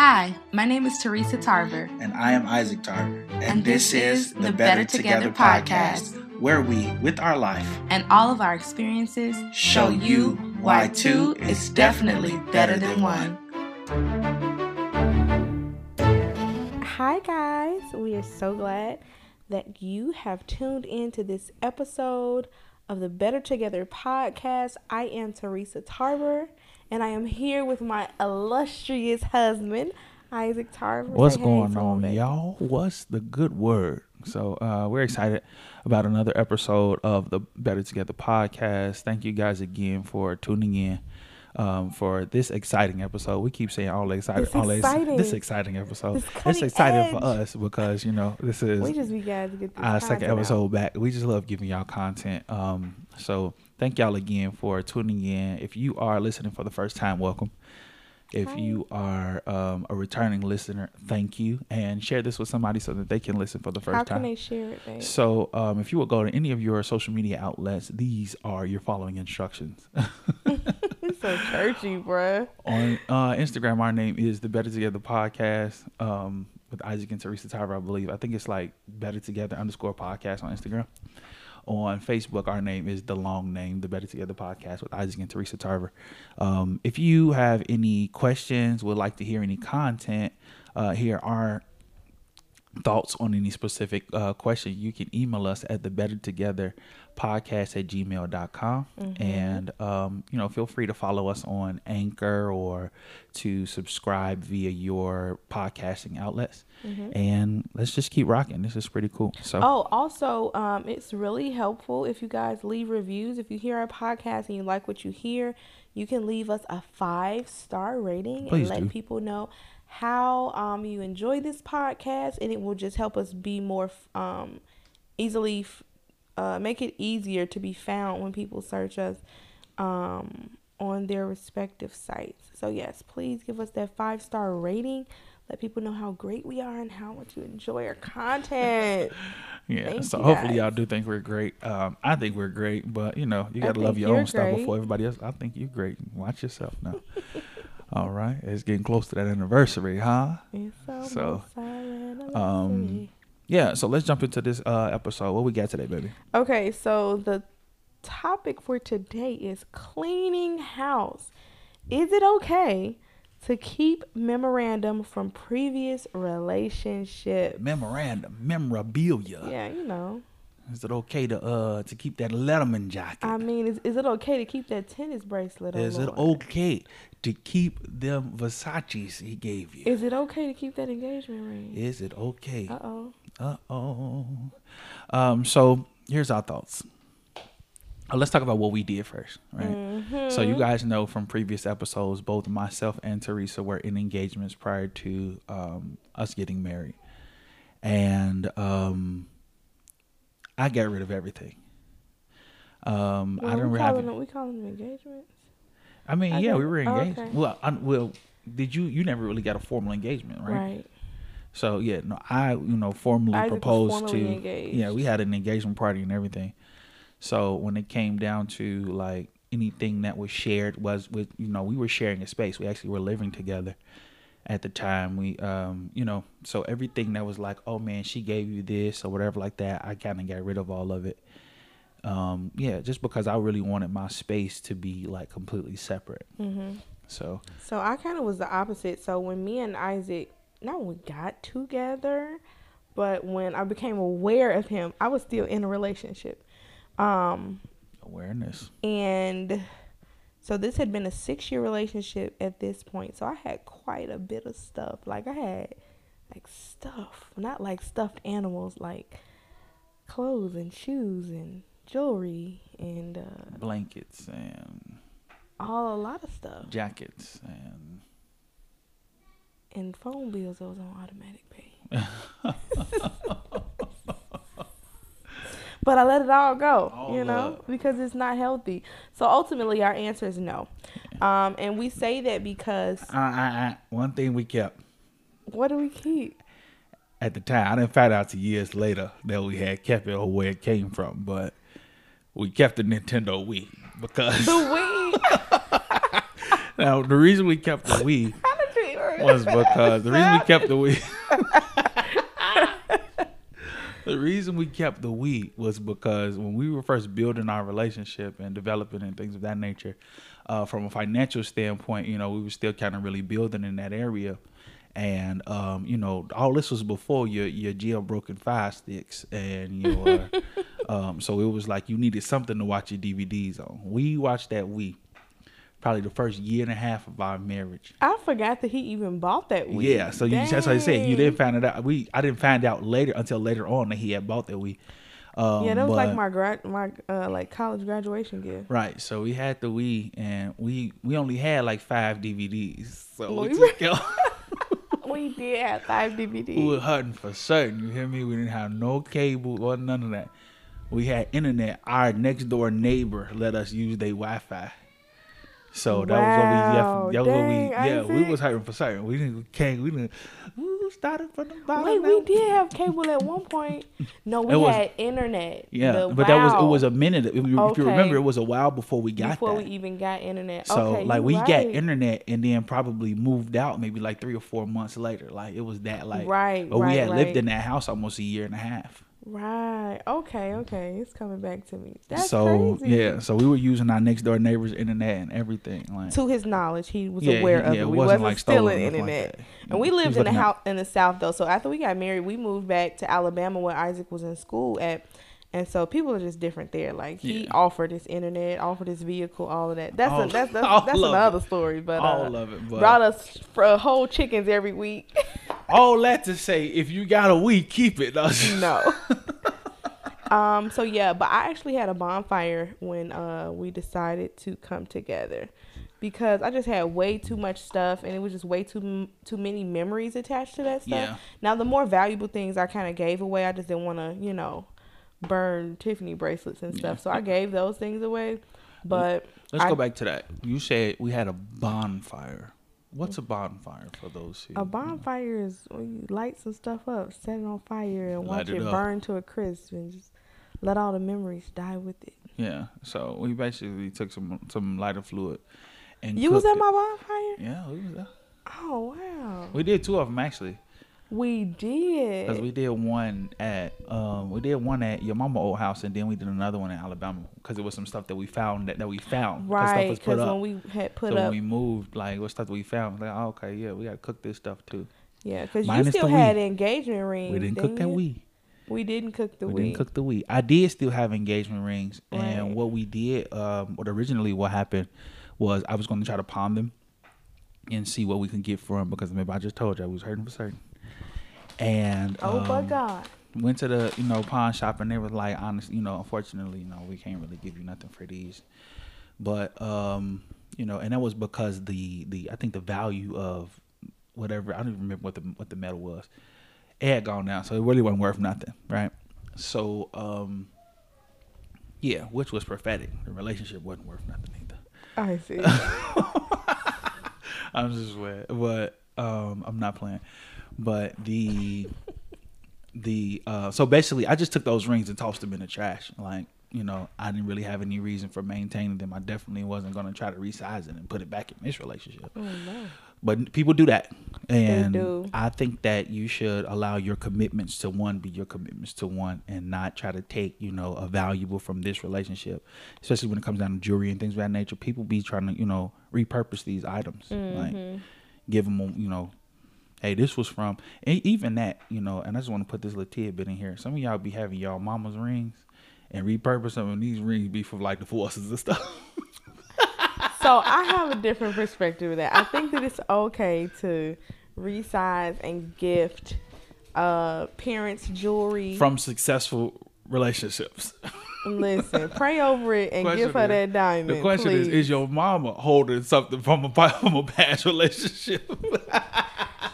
Hi, my name is Teresa Tarver. And I am Isaac Tarver. And, And this, is the Better, Together, podcast, where we, with our life, And all of our experiences show you why two is definitely better than one. Hi, guys. We are so glad that you have tuned in to this episode of the Better Together podcast. I am Teresa Tarver, and I am here with my illustrious husband, Isaac Tarver. What's hey going on, y'all? What's the good word? So, uh, we're excited about another episode of the Better Together podcast. Thank you guys again for tuning in um, for this exciting episode. We keep saying all excited, This all ex- exciting. this exciting episode. This It's exciting for us because you know this is We just be guys get our second content out. episode back. We just love giving y'all content. Um, so thank y'all again for tuning in. If you are listening for the first time, welcome. If Hi. you are um, a returning listener, thank you, and share this with somebody so that they can listen for the first How time. How can they share it, babe? So, um, if you would go to any of your social media outlets, these are your following instructions. So churchy, bruh. On uh, Instagram, our name is the Better Together Podcast um, with Isaac and Teresa Tarver, I believe. I think it's like Better Together underscore podcast on Instagram. On Facebook, our name is the long name, the Better Together Podcast with Isaac and Teresa Tarver. Um, if you have any questions, would like to hear any content, uh, here are thoughts on any specific uh, question, you can email us at the better together podcast at gmail.com. And, um, you know, feel free to follow us on Anchor or to subscribe via your podcasting outlets. And let's just keep rocking. This is pretty cool. So, Oh, also, um, it's really helpful if you guys leave reviews. If you hear our podcast and you like what you hear, you can leave us a five star rating Please and let do. people know how um, you enjoy this podcast, and it will just help us be more um, easily f- uh, make it easier to be found when people search us um, on their respective sites. So yes, please give us that five star rating. Let people know how great we are and how much you enjoy our content. yeah. thank So, hopefully, guys. y'all do think we're great. Um, I think we're great, but, you know, you got to love your own you're stuff before everybody else. I think you're great. Watch yourself now. All right. It's getting close to that anniversary, huh? It's So, um, Yeah, so let's jump into this uh, episode. What we got today, baby? okay, so the topic for today is cleaning house. Is it okay to keep memorandum from previous relationship? Memorandum, memorabilia. Yeah, you know. Is it okay to uh to keep that Letterman jacket? I mean, is, is it okay to keep that tennis bracelet on? Is it okay to keep them Versace's he gave you? Is it okay to keep that engagement ring? Is it okay? Uh oh. Uh oh. Um. So here's our thoughts. Uh, let's talk about what we did first, right? Mm-hmm. So you guys know from previous episodes, both myself and Teresa were in engagements prior to um, us getting married, and um, I got rid of everything. Um, I Well, didn't we have. calling them, we calling them engagements. I mean, I yeah, we were oh, engaged. okay. Well, I, well, did you? You never really got a formal engagement, right? Right. So yeah, no, I you know formally Isaac proposed formally to. engaged. Yeah, we had an engagement party and everything. So when it came down to like anything that was shared was with you know we were sharing a space. We actually were living together at the time. We um you know so everything that was like oh man she gave you this or whatever like that I kind of got rid of all of it. Um yeah, just because I really wanted my space to be like completely separate. Mm-hmm. So So I kind of was the opposite. So when me and Isaac, not when we got together, but when I became aware of him, I was still in a relationship. Um, awareness. and so this had been a six year relationship at this point. So I had quite a bit of stuff. Like I had like stuff, not like stuffed animals, like clothes and shoes and jewelry and uh, Blankets and all a lot of stuff. jackets and And phone bills that was on automatic pay. but I let it all go, All you know, because it's not healthy. So ultimately, our answer is no. Um, and we say that because I, I, I, one thing we kept what do we keep? at the time, I didn't find out to years later that we had kept it or where it came from, but we kept the Nintendo Wii because The Wii. now the reason we kept the Wii How did you even was because the reason we kept the weed. the reason we kept the weed was because when we were first building our relationship and developing and things of that nature, uh, from a financial standpoint, you know, we were still kind of really building in that area. And um, you know, all this was before your your jailbroken fire sticks and your um, so it was like you needed something to watch your DVDs on. We watched that we probably the first year and a half of our marriage. I forgot that he even bought that weed. Yeah, so you, that's what I said. You didn't find it out. We I didn't find out later until later on that he had bought that weed. Um, yeah, that was but, like my grad, my uh, like college graduation gift. Right. So we had the Wii, and we we only had like five DVDs. So we, we, took we did have five DVDs. We were hunting for certain. You hear me? We didn't have no cable or none of that. We had internet. Our next door neighbor let us use their Wi-Fi. So that wow. was what we yeah, that was what we yeah, we was hurting for certain. We didn't came we didn't ooh, started from the bottom. Wait, we did have cable at one point. No, we was, had internet. Yeah, but that was it was a minute. If you, okay. if you, remember, it was a while before we got before that. we even got internet. So okay, like we right. got internet and then probably moved out maybe like three or four months later. Like it was that like right. But right, we had right. lived in that house almost a year and a half. Right. Okay. Okay. It's coming back to me. That's so crazy. yeah. So we were using our next door neighbor's internet and everything. Like to his knowledge, he was yeah, aware of yeah, it. We wasn't, wasn't like stealing internet. Like and we lived in the house in the south though. So after we got married, we moved back to Alabama where Isaac was in school at. And so people are just different there. Like he yeah. offered his internet, offered his vehicle, all of that. That's all, a, that's that's, that's another it. story. But all uh, of it. But brought us for whole chickens every Wii. all that to say, if you got a week, keep it. no. Um, so yeah, but I actually had a bonfire when uh we decided to come together because I just had way too much stuff and it was just way too too many memories attached to that stuff. Yeah. Now the more valuable things I kind of gave away. I just didn't want to, you know, burn Tiffany bracelets and stuff. So I gave those things away. But let's I, go back to that. You said we had a bonfire. What's a bonfire for those who? A bonfire is when you light some stuff up, set it on fire, and watch it, it burn to a crisp, and just let all the memories die with it. Yeah. So we basically took some some lighter fluid and you was at it. my bonfire. Yeah, we was there. Oh wow. We did two of them actually. We did. Cause we did one at um we did one at your mama old house and then we did another one in Alabama because it was some stuff that we found that, that we found. Right. Because when we had put so up. when we moved, like what stuff we found, like oh, okay, yeah, we gotta cook this stuff too. Yeah, because you still had engagement rings. We didn't cook that we. We didn't cook the we weed. didn't cook the weed. I did still have engagement rings, right. and what we did, um, what originally what happened was I was going to try to pawn them and see what we can get for them because maybe I just told you I was hurting for certain. And oh um, my god, went to the you know pawn shop and they were like, honestly, you know, unfortunately, you know, we can't really give you nothing for these. But um, you know, and that was because the the I think the value of whatever I don't even remember what the what the metal was it had gone down, so it really wasn't worth nothing, right? So, um, yeah, which was prophetic. The relationship wasn't worth nothing either. I see. I'm just wet, but um, I'm not playing. But the the uh, so basically, I just took those rings and tossed them in the trash. Like you know, I didn't really have any reason for maintaining them. I definitely wasn't going to try to resize it and put it back in this relationship. Oh no. But people do that. And do. I think that you should allow your commitments to one be your commitments to one and not try to take, you know, a valuable from this relationship. Especially when it comes down to jewelry and things of that nature. People be trying to, you know, repurpose these items. Mm-hmm. Like give them, you know, hey, this was from and even that, you know, and I just want to put this little tidbit in here. Some of y'all be having y'all mama's rings and repurpose them and these rings be for like the forces and stuff. so I have a different perspective of that. I think that it's okay to resize and gift uh parents jewelry from successful relationships. Listen, pray over it and give her is, that diamond. The question please. is: Is your mama holding something from a from a past relationship?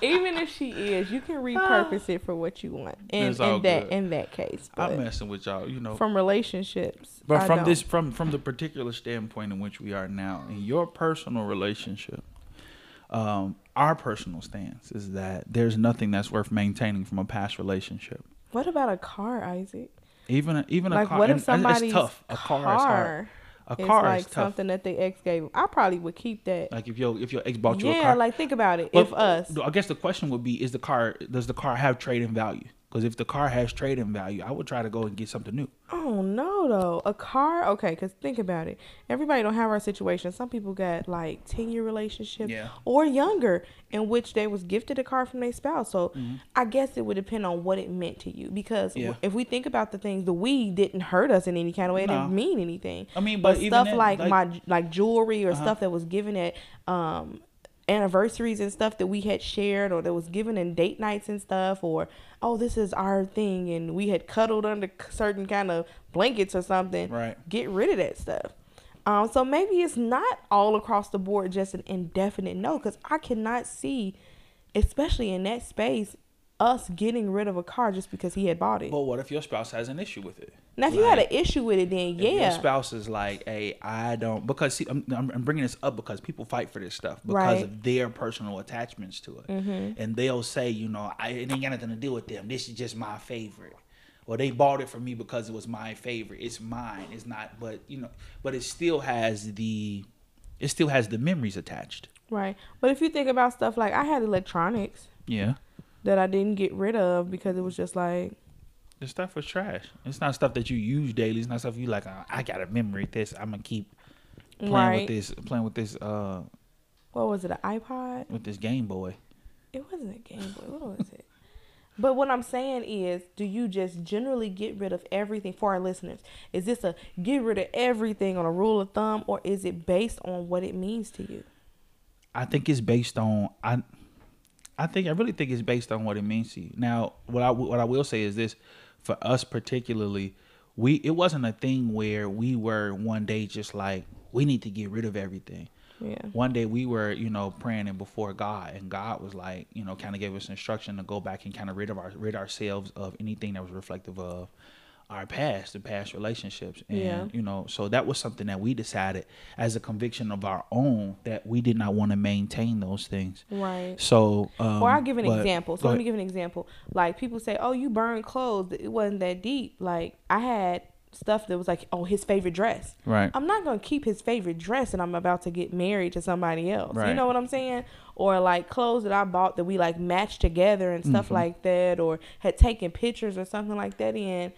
Even if she is, you can repurpose it for what you want. In, in that good. in that case, I'm messing with y'all. You know, from relationships. But I from don't. this from from the particular standpoint in which we are now in your personal relationship, um, our personal stance is that there's nothing that's worth maintaining from a past relationship. What about a car, Isaac? Even a, even like, a car. What if somebody's it's tough. A car, car is hard. A it's car like something that the ex gave. I probably would keep that. Like if your if your ex bought you a yeah, car. like think about it. But, if us, I guess the question would be: Is the car does the car have trade in value? Because if the car has trade in value, I would try to go and get something new. oh no, though a car. Okay, because think about it. Everybody don't have our situation. Some people got like ten year relationships Yeah. or younger, in which they was gifted a car from their spouse. So I guess it would depend on what it meant to you. Because Mm-hmm. Yeah. if we think about the things, the weed didn't hurt us in any kind of way. It No. didn't mean anything. I mean, but, but even stuff like, like- my like jewelry or Uh-huh. stuff that was given at um anniversaries and stuff that we had shared or that was given in date nights and stuff or oh this is our thing and we had cuddled under certain kind of blankets or something Right. get rid of that stuff um so maybe it's not all across the board just an indefinite no because i cannot see especially in that space us getting rid of a car just because he had bought it But what if your spouse has an issue with it? now if you had an issue with it then if your yeah spouse is like, "Hey, I don't," because see, I'm, I'm bringing this up because people fight for this stuff because Right. of their personal attachments to it, Mm-hmm. and they'll say, you know, I, it ain't got nothing to do with them. This is just my favorite. Or they bought it for me because it was my favorite. It's mine. It's not, but you know, but it still has the, it still has the memories attached. right but if you think about stuff like i had electronics Yeah, that I didn't get rid of because it was just like the stuff was trash. It's not stuff that you use daily. It's not stuff you like. "Oh, I got to memory this. I'm gonna keep playing right. with this, playing with this, uh, What was it? An iPod? with this Game Boy. It wasn't a Game Boy. What was it? But what I'm saying is, do you just generally get rid of everything for our listeners? Is this a get rid of everything on a rule of thumb, or is it based on what it means to you? I think it's based on I. I think I really think it's based on what it means to you. Now, what I what I will say is this: for us particularly, we it wasn't a thing where we were one day just like we need to get rid of everything. Yeah. One day we were, you know, praying and before God, and God was like, you know, kind of gave us instruction to go back and kind of rid of our rid ourselves of anything that was reflective of our past, the past relationships, and Yeah. you know, so that was something that we decided as a conviction of our own that we did not want to maintain those things. Right. So, um, Or I'll give an but- example. So let me give an example. Like people say, "Oh, you burned clothes." It wasn't that deep. Like I had stuff that was like, "Oh, his favorite dress." Right. I'm not gonna keep his favorite dress, and I'm about to get married to somebody else. Right. You know what I'm saying? Or like clothes that I bought that we like matched together and stuff Mm-hmm. like that, or had taken pictures or something like that in.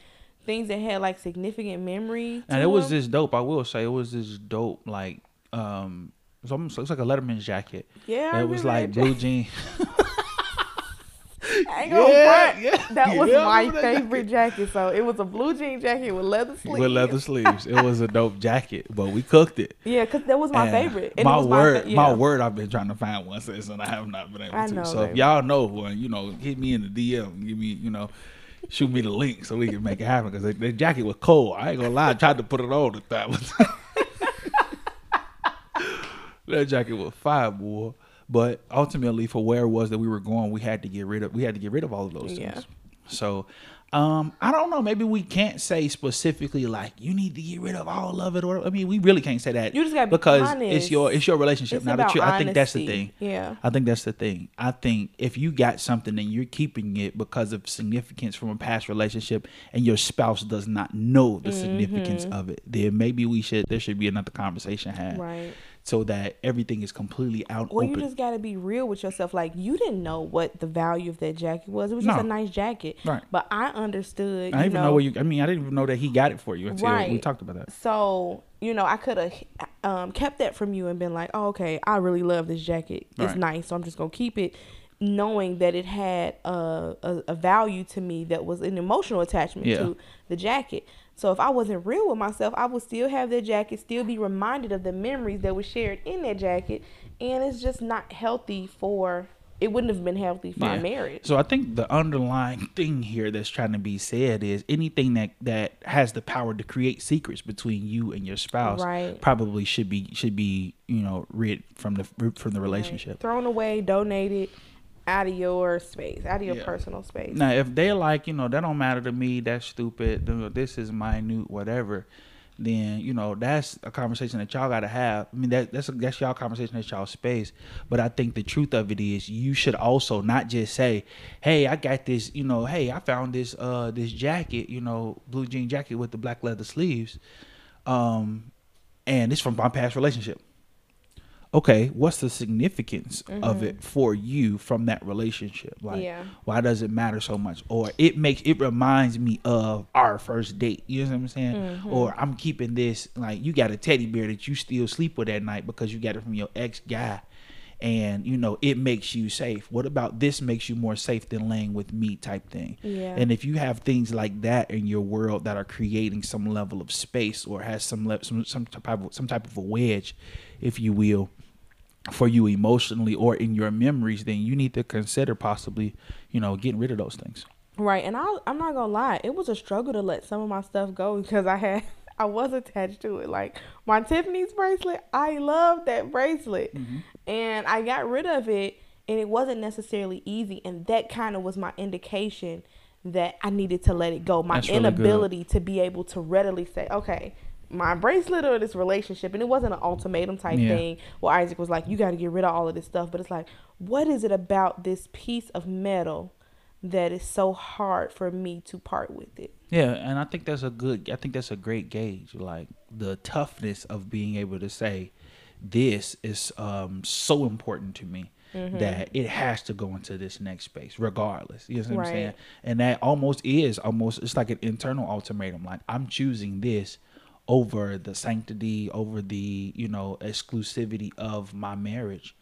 Things that had like significant memory. And it was this dope. I will say it was this dope. Like, um, it's almost looks like a Letterman's jacket. Yeah, it was like blue jacket. jean. I ain't gonna Yeah, front. yeah, That was yeah, my that favorite jacket. So it was a blue jean jacket with leather sleeves. with leather sleeves. It was a dope jacket, but we cooked it. Yeah, because that was my And favorite. And my was word, my yeah. word. I've been trying to find one since, and I have not been able I to. know, so if y'all know one, you know, hit me in the DM. Give me, you know, shoot me the link so we can make it happen. Because the jacket was cold. I ain't gonna lie. I tried to put it on at that one. that jacket was fire, boy. But ultimately, for where it was that we were going, we had to get rid of. We had to get rid of all of those Yeah. things. So, um, I don't know. Maybe we can't say specifically like you need to get rid of all of it, or I mean, we really can't say that. You just be because it's your it's your relationship. It's now about that you, I think that's the thing. Yeah. I think that's the thing. I think if you got something and you're keeping it because of significance from a past relationship, and your spouse does not know the significance Mm-hmm. of it, then maybe we should there should be another conversation had, Right. So that everything is completely out Or open. you just got to be real with yourself. Like you didn't know what the value of that jacket was. It was just No. a nice jacket. Right. But I understood. I didn't even know what you. I mean, I didn't even know that he got it for you until we talked about that. So you know, I could have um, kept that from you and been like, "Oh, okay, I really love this jacket. It's Right. nice, so I'm just gonna keep it." Knowing that it had a, a, a value to me that was an emotional attachment Yeah. to the jacket. So if I wasn't real with myself, I would still have that jacket, still be reminded of the memories that were shared in that jacket, and it's just not healthy for. It wouldn't have been healthy for our marriage. So I think the underlying thing here that's trying to be said is anything that that has the power to create secrets between you and your spouse Right. probably should be should be you know rid from the from the relationship. Thrown away, donated, out of your space, out of your Yeah. personal space. Now, if they're like, you know, that don't matter to me, that's stupid, this is minute, whatever, then you know that's a conversation that y'all got to have. I mean, that that's a, that's y'all conversation, that's y'all space. But I think the truth of it is, you should also not just say, "Hey, I got this," you know, "Hey, I found this uh this jacket, you know, blue jean jacket with the black leather sleeves." Um, and it's from my past relationship. Okay, what's the significance of it for you from that relationship? Like, Yeah. why does it matter so much? Or it makes it reminds me of our first date. You know what I'm saying? Mm-hmm. Or I'm keeping this like you got a teddy bear that you still sleep with at night because you got it from your ex guy, and you know it makes you safe. What about this makes you more safe than laying with me type thing? Yeah. And if you have things like that in your world that are creating some level of space or has some le- some some type of some type of a wedge, if you will, for you emotionally or in your memories, then you need to consider possibly, you know, getting rid of those things. Right, and I I'm not gonna lie, it was a struggle to let some of my stuff go because I had I was attached to it. Like my Tiffany's bracelet, I love that bracelet, mm-hmm. and I got rid of it, and it wasn't necessarily easy, and that kind of was my indication that I needed to let it go. My That's really good. inability to be able to readily say, okay. My bracelet or this relationship, and it wasn't an ultimatum type Yeah. thing where Isaac was like, "You got to get rid of all of this stuff." But it's like, what is it about this piece of metal that is so hard for me to part with it. Yeah, and I think that's a good. I think that's a great gauge. Like the toughness of being able to say, "This is um, so important to me." Mm-hmm. That it has to go into this next space, regardless. You know what I'm saying? And that almost is almost it's like an internal ultimatum. Like I'm choosing this over the sanctity, over the you know exclusivity of my marriage,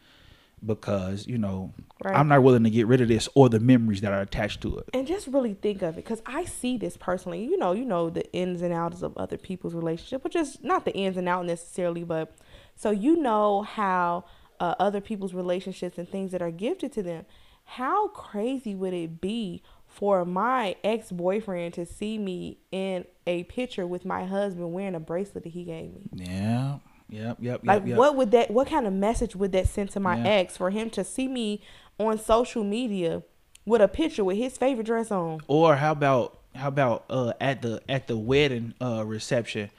because you know Right. I'm not willing to get rid of this or the memories that are attached to it. And just really think of it, because I see this personally. You know, you know the ins and outs of other people's relationship, which is not the ins and out necessarily, but so you know how uh, other people's relationships and things that are gifted to them. How crazy would it be for my ex boyfriend to see me in a picture with my husband wearing a bracelet that he gave me? Yeah. Yep. Yep. Like, yep, yep. what would that? What kind of message would that send to my Yeah. ex for him to see me on social media with a picture with his favorite dress on? Or how about how about uh at the at the wedding uh reception,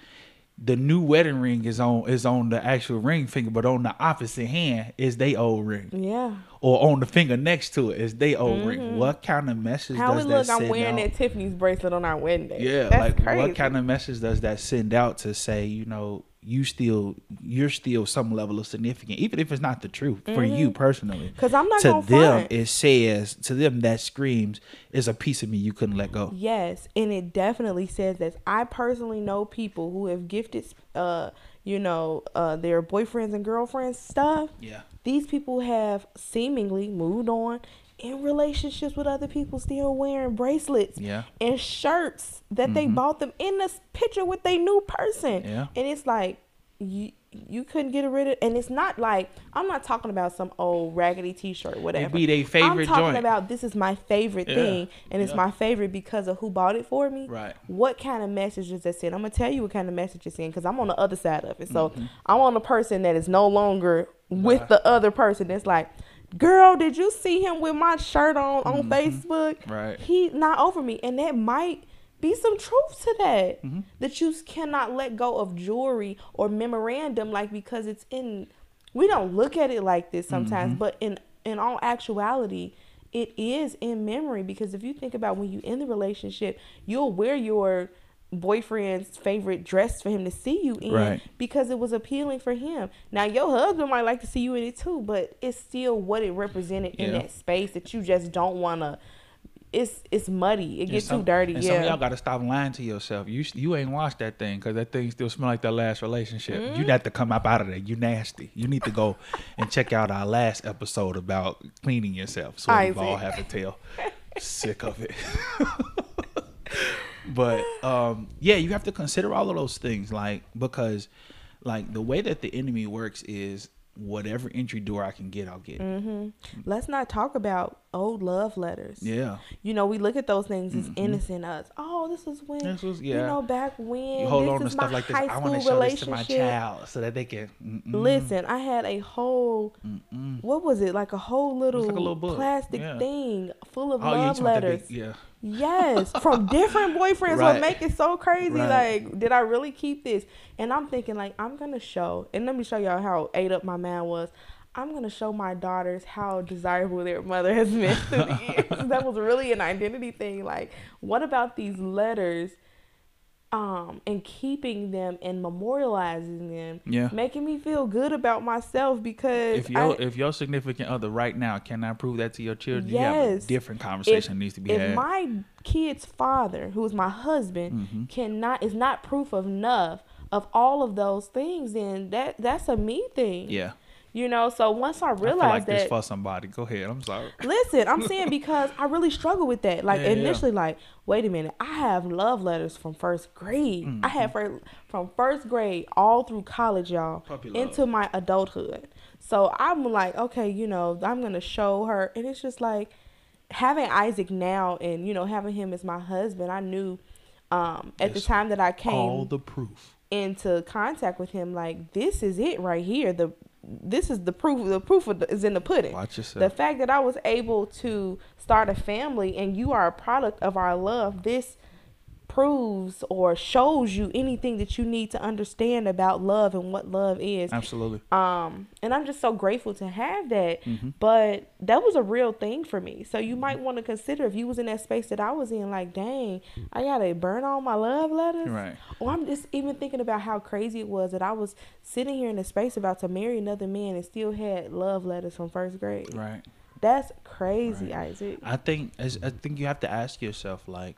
the new wedding ring is on is on the actual ring finger, but on the opposite hand is they old ring, Yeah. or on the finger next to it is they old ring. What kind of message Mm-hmm. How does that look? I'm wearing out? that Tiffany's bracelet on our wedding day. Yeah, That's like crazy. what kind of message does that send out to say, you know, you still you're still some level of significant, even if it's not the truth for you personally. Mm-hmm. 'Cause I'm not to them front. it says to them that screams is a piece of me you couldn't let go. Yes, and it definitely says that. I personally know people who have gifted, uh, you know, uh, their boyfriends and girlfriends stuff. Yeah. These people have seemingly moved on in relationships with other people, still wearing bracelets Yeah. and shirts that they bought them in this picture with their new person. Yeah. And it's like you you couldn't get rid of and it's not like I'm not talking about some old raggedy t shirt, whatever. be they favorite I'm talking joint. about this is my favorite Yeah. thing and it's my favorite because of who bought it for me. Right. What kind of message does that send? I'm gonna tell you what kind of message it's send because I'm on the other side of it. So Mm-hmm. I'm on the person that is no longer with the other person. It's like, girl, did you see him with my shirt on on Facebook? Mm-hmm. Right. He not over me, and that might be some truth to that. Mm-hmm. That you cannot let go of jewelry or memorandum, like because it's in. We don't look at it like this sometimes, Mm-hmm. but in in all actuality, it is in memory because if you think about when you in the relationship, you'll wear your boyfriend's favorite dress for him to see you in Right. because it was appealing for him. Now your husband might like to see you in it too, but it's still what it represented in that space that you just don't want to. It's it's muddy. It And gets some- too dirty. And some of yeah. y'all got to stop lying to yourself. You you ain't washed that thing because that thing still smell like that last relationship. Mm-hmm. You got to come up out of there. You nasty. You need to go and check out our last episode about cleaning yourself. So we all have to tell. Sick of it. but um, yeah, you have to consider all of those things, like because like the way that the enemy works is whatever entry door I can get, I'll get. Mm-hmm. Let's not talk about old love letters. Yeah. You know, we look at those things as mm-hmm. innocent. Us, oh, this was when This was- you know back when. You hold this on to is stuff my like this. high I want to school show this to my child so that they can. mm-mm. Listen, I had a whole what was it like a whole little, like a little plastic Yeah. thing full of Oh, love that letters. big- yeah. Yes, from different boyfriends. Right. What make it so crazy? Right. Like, did I really keep this? And I'm thinking, like, I'm gonna show, and let me show y'all how ate up my man was. I'm gonna show my daughters how desirable their mother has been through the years. that was really an identity thing. Like, what about these letters um, and keeping them and memorializing them, Yeah. making me feel good about myself because If your I- if your significant other right now cannot prove that to your children, you have a Yes. different conversation that needs to be if had. my kid's father, who is my husband, Mhm. cannot is not proof of enough of all of those things, then that that's a me thing. yeah. You know, so once I I feel realized like this that for somebody. Go ahead. I'm sorry. Listen, I'm saying because I really struggle with that. Like Yeah, yeah. initially, like, wait a minute, I have love letters from first grade. I have Mm-hmm. fir- from first grade all through college, y'all, into my adulthood. So I'm like, okay, you know, I'm gonna show her, and it's just like having Isaac now, and you know, having him as my husband. I knew um, at the time that I came All the proof. into contact with him, like this is it right here. The this is the proof. The proof the, is in the pudding. Watch The fact that I was able to start a family and you are a product of our love, this proves or shows you anything that you need to understand about love and what love is. Absolutely. Um, and I'm just so grateful to have that. Mhm. But that was a real thing for me. So you might want to consider if you was in that space that I was in, like, dang, I gotta burn all my love letters. Right. Or I'm just even thinking about how crazy it was that I was sitting here in a space about to marry another man and still had love letters from first grade. Right. That's crazy, Right. Isaac. I think I think you have to ask yourself like,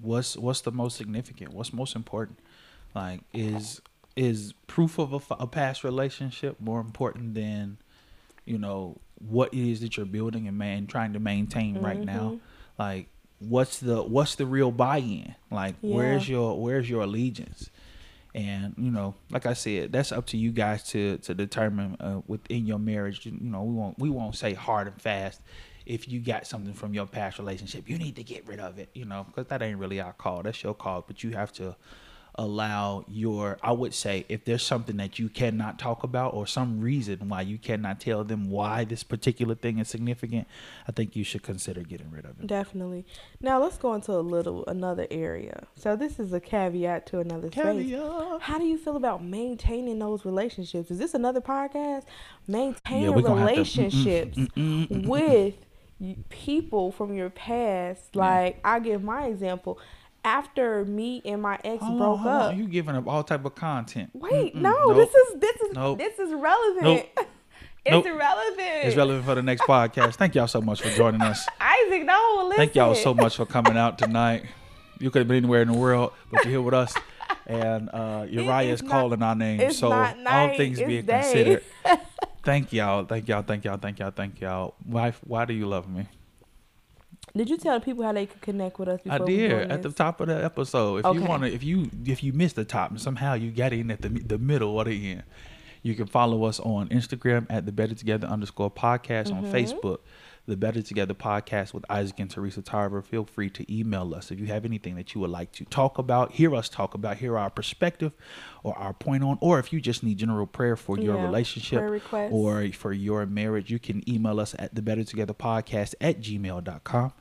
what's what's the most significant? What's most important? Like, is is proof of a, a past relationship more important than, you know, what it is that you're building and man trying to maintain right mm-hmm. now? Like, what's the what's the real buy-in? Like, where's your where's your allegiance? And you know, like I said, that's up to you guys to to determine uh, within your marriage. You know, we won't we won't say hard and fast. If you got something from your past relationship, you need to get rid of it. You know, because that ain't really our call. That's your call. But you have to allow your. I would say if there's something that you cannot talk about or some reason why you cannot tell them why this particular thing is significant, I think you should consider getting rid of it. Definitely. Now let's go into a little another area. So this is a caveat to another space. Caveat. How do you feel about maintaining those relationships? Is this another podcast? Maintaining mm-mm, relationships mm-mm, mm-mm. with people from your past. Like I give my example. After me and my ex Hold on, broke on. up. You giving up all type of content. Wait, Mm-mm, no, nope. this is this is Nope. this is relevant. Nope. it's Nope. irrelevant. It's relevant for the next podcast. Thank y'all so much for joining us. Isaac, no, listen. Thank y'all so much for coming out tonight. You could have been anywhere in the world, but you're here with us. And uh, Uriah is is not- calling our name. So all things it's being day. considered, thank y'all, thank y'all, thank y'all, thank y'all, thank y'all. Why? Why do you love me? Did you tell people how they could connect with us? I did at the top of the episode. If you want to, if you if you missed the top and somehow you got in at the the middle or the end, you can follow us on Instagram at the Better Together underscore podcast on Mhm. Facebook, the Better Together podcast with Isaac and Teresa Tarver. Feel free to email us if you have anything that you would like to talk about, hear us talk about, hear our perspective or our point on, or if you just need general prayer for your Yeah, relationship or for your marriage, you can email us at the Better Together podcast at gmail.com.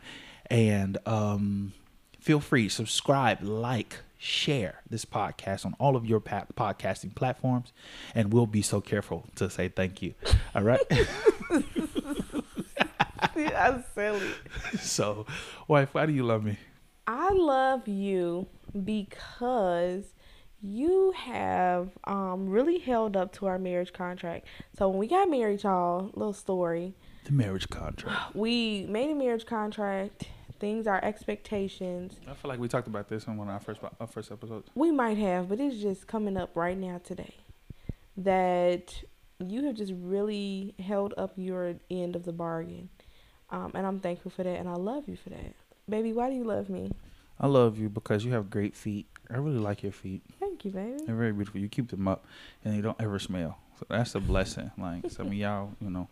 And um, feel free subscribe, like, share this podcast on all of your podcasting platforms, and we'll be so careful to say thank you. All right. That's silly. so, wife, why do you love me? I love you because you have um, really held up to our marriage contract. So when we got married, y'all, little story. The marriage contract. We made a marriage contract. Things, our expectations. I feel like we talked about this in one of our first our first episodes. We might have, but it's just coming up right now today. That you have just really held up your end of the bargain. Um, and I'm thankful for that. And I love you for that. Baby, why do you love me? I love you because you have great feet. I really like your feet. Thank you, baby. They're very beautiful. You keep them up, and they don't ever smell. So that's a blessing. Like some of y'all, you know,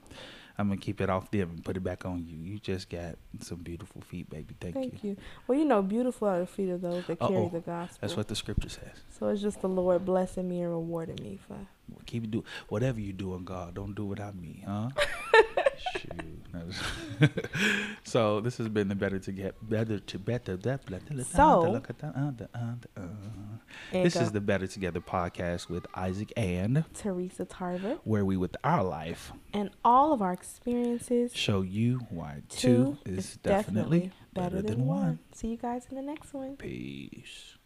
I'm gonna keep it off them and put it back on you. You just got some beautiful feet, baby. Thank, you. Thank you. you. Well, you know, beautiful are the feet of those that carry Uh-oh. the gospel. That's what the scripture says. So it's just the Lord blessing me and rewarding me for. Keep do whatever you do in God. Don't do without me, huh? Shoot. That was- so this has been the better to get better to better that So- this is the Better Together podcast with Isaac and Teresa Tarver where we with our life and all of our experiences. show you why Two two is definitely better than one. See you guys in the next one. Peace.